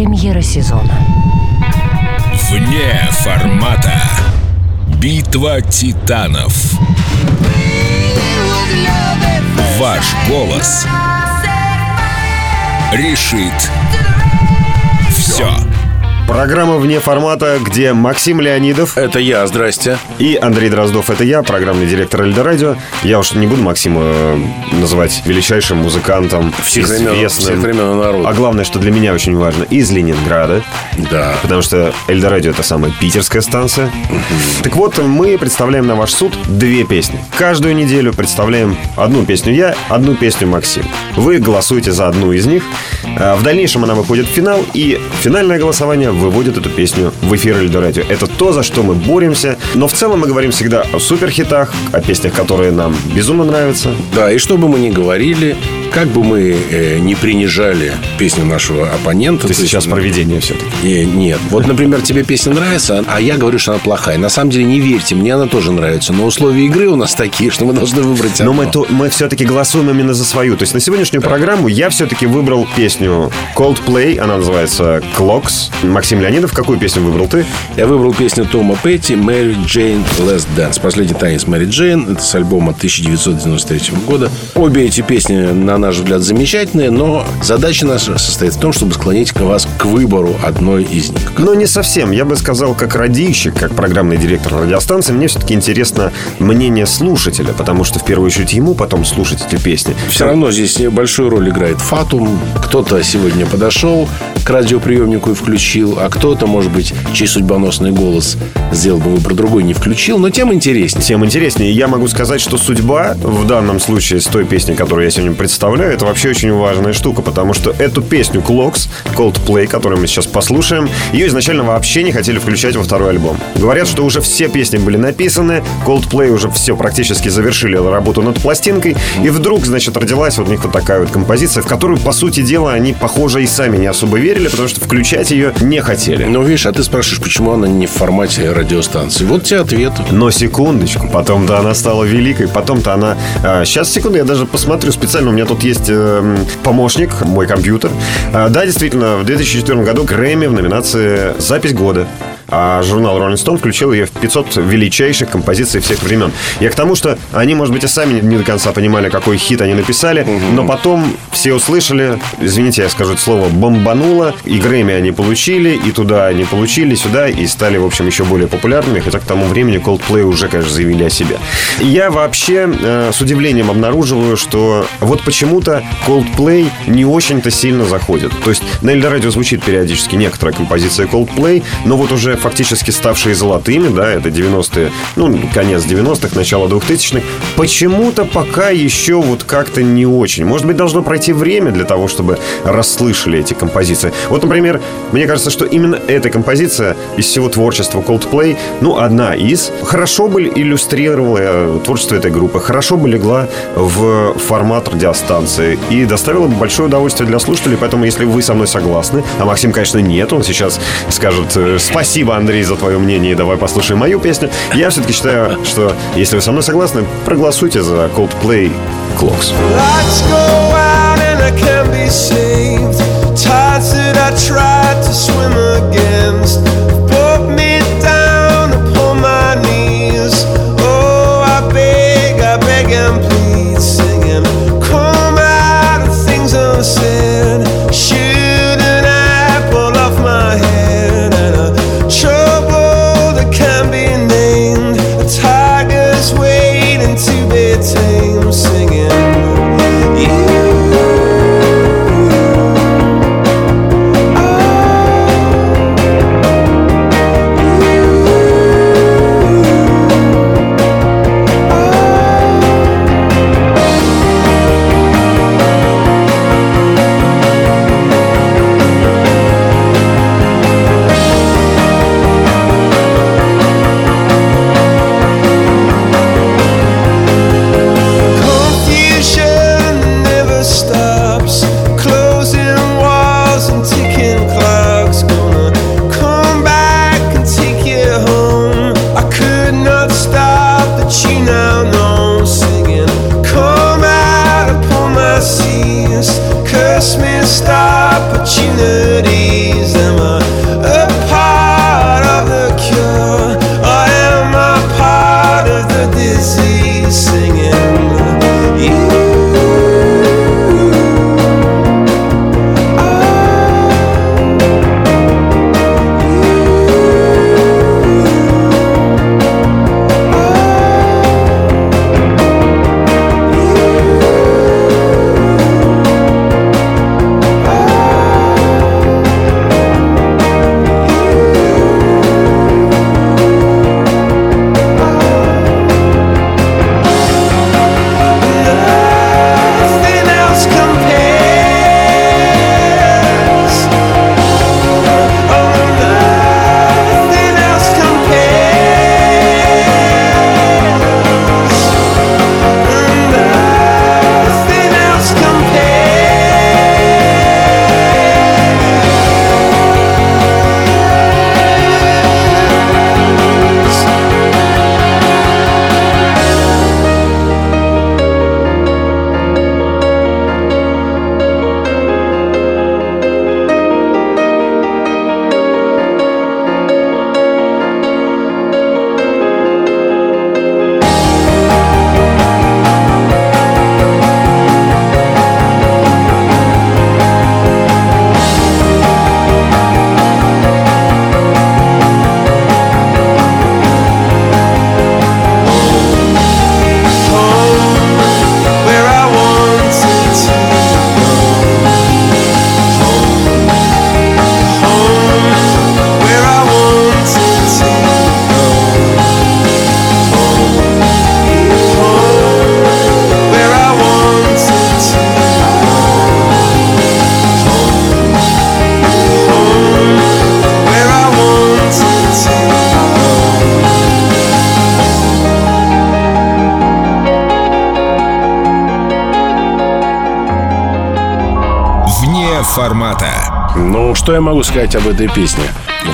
премьера сезона. Вне формата. Битва титанов. Ваш голос решит все. Программа «Вне формата», где Максим Леонидов Это я, здрасте. и Андрей Дроздов. Это я, программный директор Эльдорадио. Я уж не буду Максима э, называть величайшим музыкантом, Всех времен, известным. всех времен и народов. А главное, что для меня очень важно, из Ленинграда. Да. Потому что Эльдорадио — это самая питерская станция. Так вот, мы представляем на ваш суд две песни. Каждую неделю представляем одну песню я, одну песню Максим. Вы голосуете за одну из них. А В дальнейшем она выходит в финал, и финальное голосование выводит эту песню в эфир Эльдорадио. Это то, за что мы боремся. Но в целом мы говорим всегда о суперхитах, о песнях, которые нам безумно нравятся. Да, и что бы мы ни говорили, как бы мы э, не принижали песню нашего оппонента... Ты есть, сейчас ну, проведение все-таки. нет. Вот, например, тебе песня нравится, а я говорю, что она плохая. На самом деле, не верьте, мне она тоже нравится. Но условия игры у нас такие, что мы должны выбрать Но мы, то, мы все-таки голосуем именно за свою. То есть на сегодняшнюю программу я все-таки выбрал песню Coldplay. Она называется Clocks. Максим Леонидов, какую песню выбрал ты? Я выбрал песню Тома Петти «Мэри Джейн Last Dance». Последний танец Мэри Джейн. Это с альбома 1993 года. Обе эти песни, на наш взгляд, замечательные, но задача наша состоит в том, чтобы склонить вас к выбору одной из них. Но не совсем. Я бы сказал, как радийщик, как программный директор радиостанции, мне все-таки интересно мнение слушателя, потому что в первую очередь ему потом слушать эти песни. Все равно здесь большую роль играет фатум. Кто-то сегодня подошел к радиоприемнику и включил, а кто-то, может быть, чей судьбоносный голос сделал бы выбор другой, не включил, но тем интереснее. Тем интереснее. Я могу сказать, что судьба в данном случае с той песней, которую я сегодня представляю, это вообще очень важная штука, потому что эту песню Clocks, Coldplay, которую мы сейчас послушаем, ее изначально вообще не хотели включать во второй альбом. Говорят, что уже все песни были написаны, Coldplay уже все практически завершили работу над пластинкой, и вдруг, значит, родилась вот у них вот такая вот композиция, в которую, по сути дела, они, похоже, и сами не особо верили, потому что включать ее не хотели. Ну, видишь, а ты спрашиваешь, почему она не в формате радиостанции. Вот тебе ответ. Но секундочку, потом-то она стала великой, потом-то она... а, сейчас, секунду, я даже посмотрю специально, у меня тут есть эм, помощник, мой компьютер. А, да, действительно, в 2004 году Грэмми в номинации «Запись года». А журнал Rolling Stone включил ее в 500 величайших композиций всех времен. Я к тому, что они, может быть, и сами не до конца понимали, какой хит они написали, но потом все услышали, извините, я скажу это слово, бомбануло, и Грэмми они получили, и туда они получили, сюда, и стали, в общем, еще более популярными, хотя к тому времени Coldplay уже, конечно, заявили о себе. Я вообще э, с удивлением обнаруживаю, что вот почему-то Coldplay не очень-то сильно заходит. То есть на Эльдорадио звучит периодически некоторая композиция Coldplay, но вот уже фактически ставшие золотыми, да, это 90-е, ну, конец 90-х, начало 2000-х, почему-то пока еще вот как-то не очень. Может быть, должно пройти время для того, чтобы расслышали эти композиции. Вот, например, мне кажется, что именно эта композиция из всего творчества Coldplay, ну, одна из, хорошо бы иллюстрировала э, творчество этой группы, хорошо бы легла в формат радиостанции и доставила бы большое удовольствие для слушателей. Поэтому, если вы со мной согласны, а Максим, конечно, нет, он сейчас скажет э, спасибо, Андрей, за твое мнение, давай послушаем мою песню. Я все-таки считаю, что если вы со мной согласны, проголосуйте за Coldplay Clocks. Tides that I tried to swim against формата. Ну, что я могу сказать об этой песне?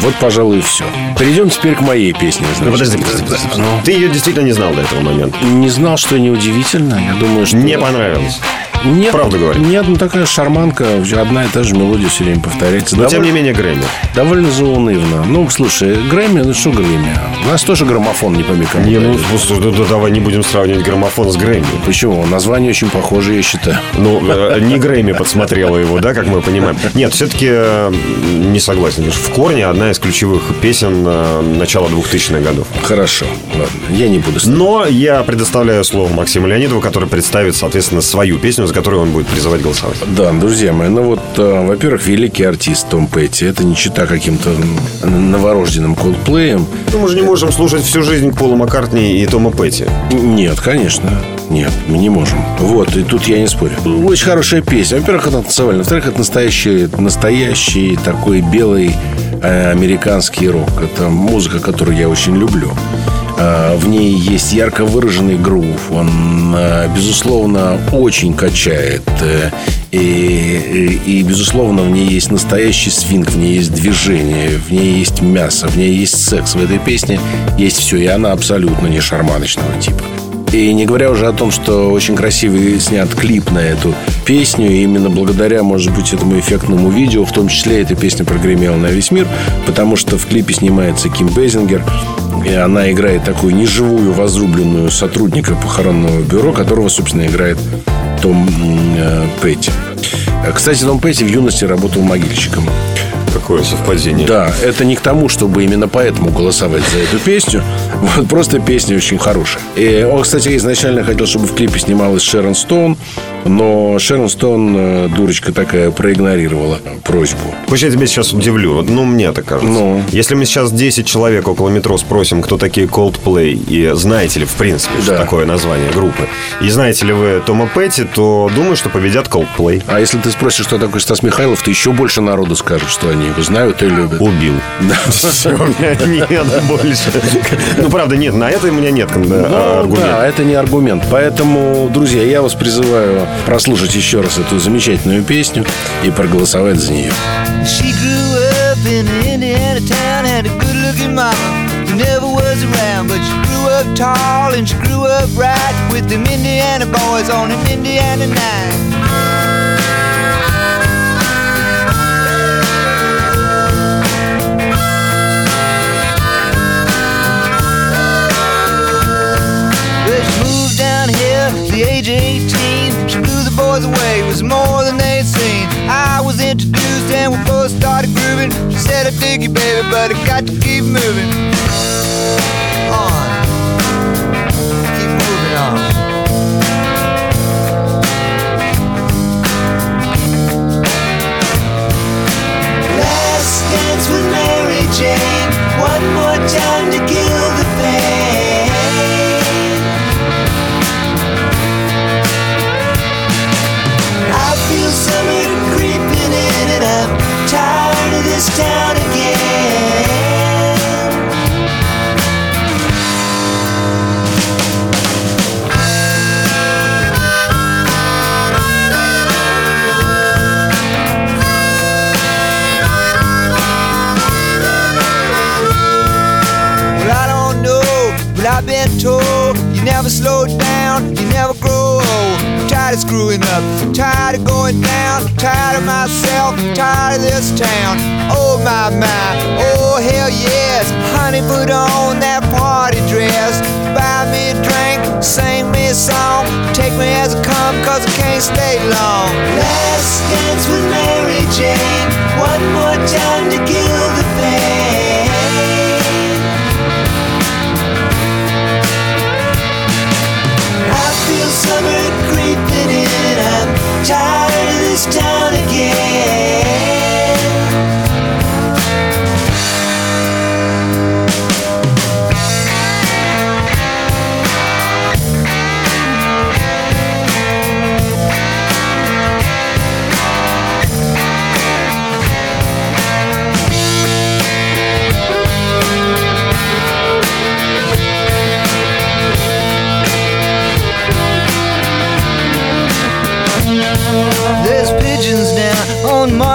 Вот, пожалуй, и все. Перейдем теперь к моей песне. Ну, значит. подожди, подожди, подожди. Ну, Ты ее действительно не знал до этого момента. не знал, что неудивительно. Я думаю, что... Не понравилось. Нет, Правду говорю. Нет, ну такая шарманка, одна и та же мелодия все время повторяется. Но тем Довольно- не менее Грэмми. Довольно заунывно. Ну, слушай, Грэмми, ну что Грэмми? У нас тоже граммофон не пойми кому Не, ну, слушай, ну, да давай не будем сравнивать граммофон с Грэмми. Почему? Название очень похоже, я считаю. Ну, э, не Грэмми подсмотрела его, да, как мы понимаем. Нет, все-таки не согласен. В корне одна из ключевых песен э, начала 2000-х годов. Хорошо, ладно, я не буду... Но я предоставляю слово Максиму Леонидову, который представит, соответственно, свою песню, за которую он будет призывать голосовать. Да, друзья мои, ну вот, э, во-первых, великий артист Том Петти. Это не чита каким-то новорожденным колдплеем. Ну, мы же не можем слушать всю жизнь Пола Маккартни и Тома Петти. Нет, конечно. Нет, мы не можем. Вот, и тут я не спорю. Очень хорошая песня. Во-первых, это танцевальная. Во-вторых, это настоящий, настоящий такой белый э, американский рок. Это музыка, которую я очень люблю. Э, В ней есть ярко выраженный грув. Он, э, безусловно, очень качает. Э, И, и, и, безусловно, в ней есть настоящий свинг, в ней есть движение, в ней есть мясо, в ней есть секс. В этой песне есть все. И она абсолютно не шарманочного типа. И не говоря уже о том, что очень красивый снят клип на эту песню, и именно благодаря, может быть, этому эффектному видео, в том числе эта песня прогремела на весь мир, потому что в клипе снимается Ким Бейзингер, и она играет такую неживую возлюбленную сотрудника похоронного бюро, которого, собственно, играет Том э, Петти. Э, Кстати, Том Петти в юности работал могильщиком. Какое совпадение. Да, это не к тому, чтобы именно поэтому голосовать за эту песню. Вот просто песня очень хорошая. И он, кстати, изначально хотел, чтобы в клипе снималась Шерон Стоун, но Шерон Стоун, э, дурочка такая, проигнорировала просьбу. Пусть я тебя сейчас удивлю. Ну, мне так кажется. Ну. Если мы сейчас 10 человек около метро спросим, кто такие Coldplay, и знаете ли, в принципе, что Да. такое название группы, и знаете ли вы Тома Петти, то думаю, что победят Coldplay. А если ты спросишь, что такое Стас Михайлов, то еще больше народу скажет, что они его знают и любят. Убил. Все, у меня нет больше. Ну, правда, нет, на это у меня нет да, Ну, аргумента. да, это не аргумент. Поэтому, друзья, я вас призываю прослушать еще раз эту замечательную песню и проголосовать за нее. Never was around, but she grew up tall and she grew up right with them Indiana boys on an Indiana night. Baby, but I got to keep moving. On. Keep moving on. Last dance with Mary Jane. One more time to kill never slow down, you never grow old. I'm tired of screwing up, tired of going down, tired of myself, tired of this town. Oh my my, oh hell yes, honey, put on that party dress. Buy me a drink, sing me a song, take me as I come, cause I can't stay long. Last dance with Mary Jane, one more time to kill the pain.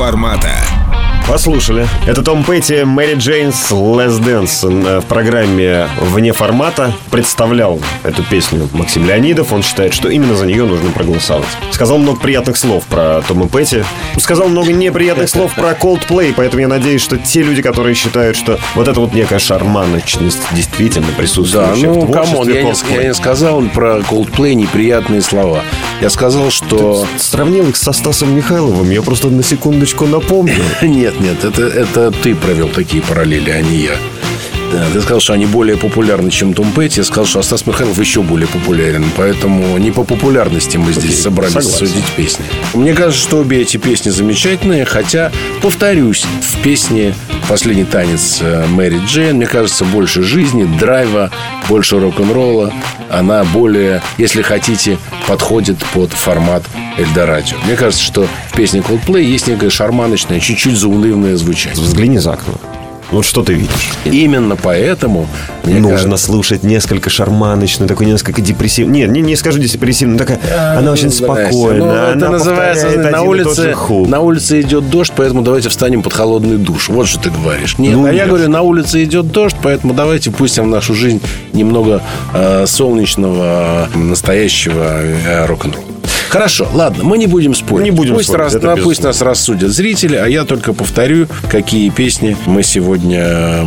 формата. Послушали. Это Том Петти, Mary Jane's Last Dance в программе «Вне формата» представлял эту песню Максим Леонидов. Он считает, что именно за нее нужно проголосовать. Сказал много приятных слов про Тома Петти. Сказал много неприятных слов про Coldplay, поэтому я надеюсь, что те люди, которые считают, что вот эта вот некая шарманочность действительно Да, присутствующая ну, come on, я не, я не сказал про Coldplay неприятные слова. Я сказал, что... Сравнил их со Стасом Михайловым. Я просто на секундочку напомню. Нет, нет, это, это ты провел такие параллели, а не я. Да, ты сказал, что они более популярны, чем Том Петти. Я сказал, что Стас Михайлов еще более популярен. Поэтому не по популярности мы здесь собрались согласен. судить песни. Мне кажется, что обе эти песни замечательные. Хотя, повторюсь, в песне «Последний танец» э, Мэри Джейн, мне кажется, больше жизни, драйва, больше рок-н-ролла. Она более, если хотите, подходит под формат Эльдорадио. Мне кажется, что в песне Coldplay есть некое шарманочное, чуть-чуть заунывное звучание. Взгляни за окно. Вот что ты видишь? Именно поэтому Нужно кажется- слушать несколько шарманочную, такой несколько депрессивную. Нет, не, не скажу депрессивную, такая. она очень Ну, Настя, спокойная. ну, это она называется повторяет на улице, на улице идет дождь, поэтому давайте встанем под холодный душ. Вот что ты говоришь. Нет, Ну, а я нет. говорю, на улице идет дождь, поэтому давайте пустим в нашу жизнь немного э, солнечного, э, настоящего э, рок-н-ролла. Хорошо, ладно, мы не будем спорить. Не будем пусть спорить, раз- это пусть нас рассудят зрители, а я только повторю, какие песни мы сегодня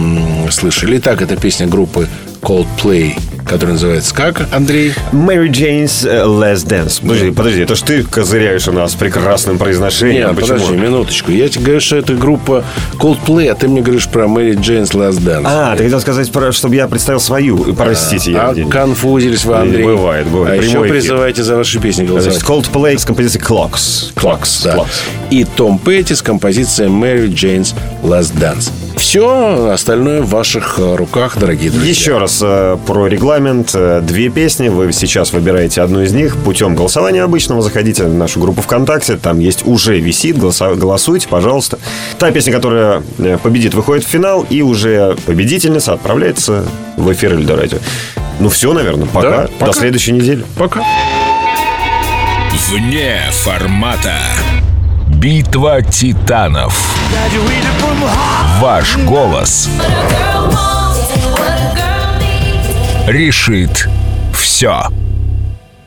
слышали. Итак, это песня группы Coldplay, который называется как, Андрей? Mary Jane's э, Last Dance. Подожди, подожди, это ж ты козыряешь у нас прекрасным произношением. Нет, Почему? подожди, минуточку. Я тебе говорю, что это группа Coldplay, а ты мне говоришь про Mary Jane's Last Dance. А, ты хотел сказать, про- чтобы я представил свою. Простите, я... А конфузились вы, Андрей. Бывает, бывает. А еще эфир. призывайте за ваши песни голосовать. Coldplay с композицией Clocks. Clocks, да. Clocks. И Том Петти с композицией Mary Jane's Last Dance. Все остальное в ваших э, руках, дорогие друзья. Еще раз э, про регламент. Э, Две песни. Вы сейчас выбираете одну из них путем голосования обычного. Заходите в нашу группу ВКонтакте. Там есть уже висит. Голосуйте, пожалуйста. Та песня, которая э, победит, выходит в финал. И уже победительница отправляется в эфир Эльдорадио. Ну все, наверное. Пока. Да, пока. До следующей недели. Пока. Вне формата. Битва титанов. Ваш голос решит все.